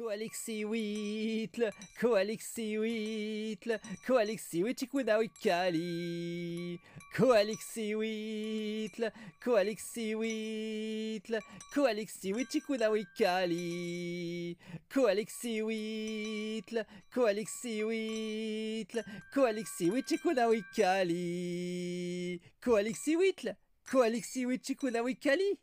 Koalixi Whittle, Koalixi Whittle, Koalixi Wichikuna Wikali. Koalixi Whittle, Koalixi Whittle, Koalixi Wichikuna Wikali. Koalixi Whittle, Koalixi Whittle, Koalixi Wichikuna Wikali. Koalixi Whittle, Koalixi Wichikuna Wikali.